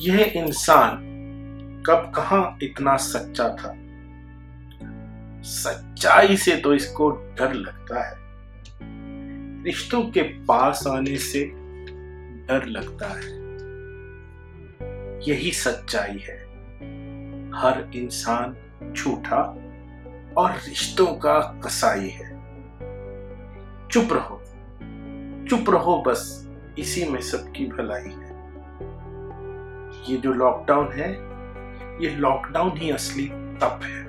यह इंसान कब कहा इतना सच्चा था? सच्चाई से तो इसको डर लगता है। रिश्तों के पास आने से डर लगता है। यही सच्चाई है। हर इंसान झूठा और रिश्तों का कसाई है। चुप रहो। चुप रहो बस। इसी में सबकी भलाई है। ये जो लॉकडाउन है, ये लॉकडाउन ही असली तप है।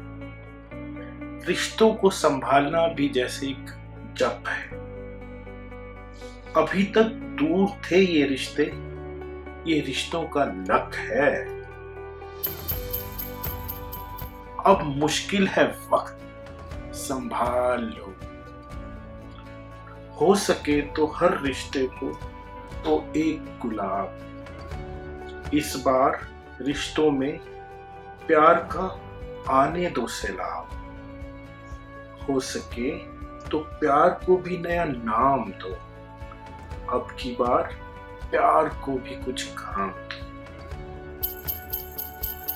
रिश्तों को संभालना भी जैसे एक जप है। अभी तक दूर थे ये रिश्ते, ये रिश्तों का लक है। अब मुश्किल है वक्त संभाल लो। हो सके तो हर रिश्ते को तो एक गुलाब इस बार रिश्तों में प्यार का आने दो सैलाब। हो सके तो प्यार को भी नया नाम दो। अब की बार प्यार को भी कुछ काम दो।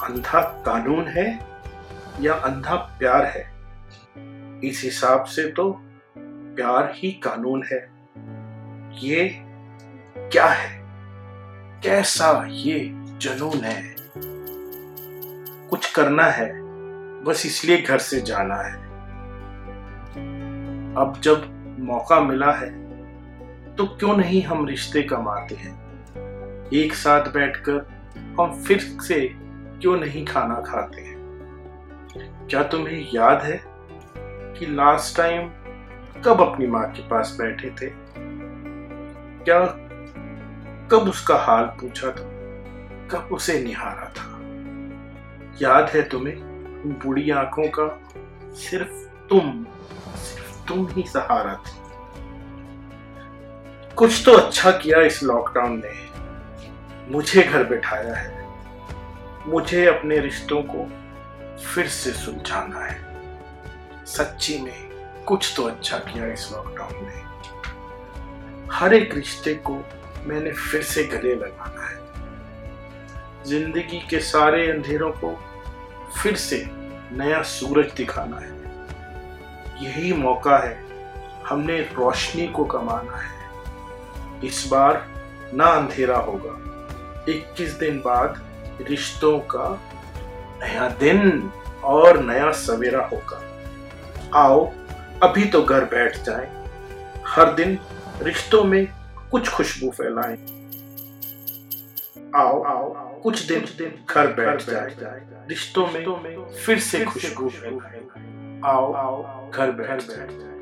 अंधा कानून है या अंधा प्यार है? इस हिसाब से तो प्यार ही कानून है। ये क्या है? कैसा ये जुनून है? कुछ करना है, बस इसलिए घर से जाना है। अब जब मौका मिला है तो क्यों नहीं हम रिश्ते कमाते हैं? एक साथ बैठकर हम फिर से क्यों नहीं खाना खाते हैं? क्या तुम्हें याद है कि लास्ट टाइम कब अपनी माँ के पास बैठे थे? क्या कब उसका हाल पूछा था? कब उसे निहारा था? याद है तुम्हें बुढ़ी आँखों का सिर्फ़ तुम सिर्फ़ तुम ही सहारा थी। कुछ तो अच्छा किया इस लॉकडाउन ने। मुझे घर बैठाया है। मुझे अपने रिश्तों को फिर से सुलझाना है। सच्ची में कुछ तो अच्छा किया इस लॉकडाउन ने। हर एक रिश्ते को मैंने फिर से गले लगाना है। ज़िंदगी के सारे अंधेरों को फिर से नया सूरज दिखाना है। यही मौका है, हमने रोशनी को कमाना है। इस बार ना अंधेरा होगा। 21 दिन बाद रिश्तों का नया दिन और नया सवेरा होगा। आओ, अभी तो घर बैठ जाए। हर दिन रिश्तों में कुछ खुशबू फैलाए। आओ आओ कुछ दिन दिन घर बैठ जाए। रिश्तों में फिर से खुशबू फैलाएँ। आओ आओ घर बैठ जाए।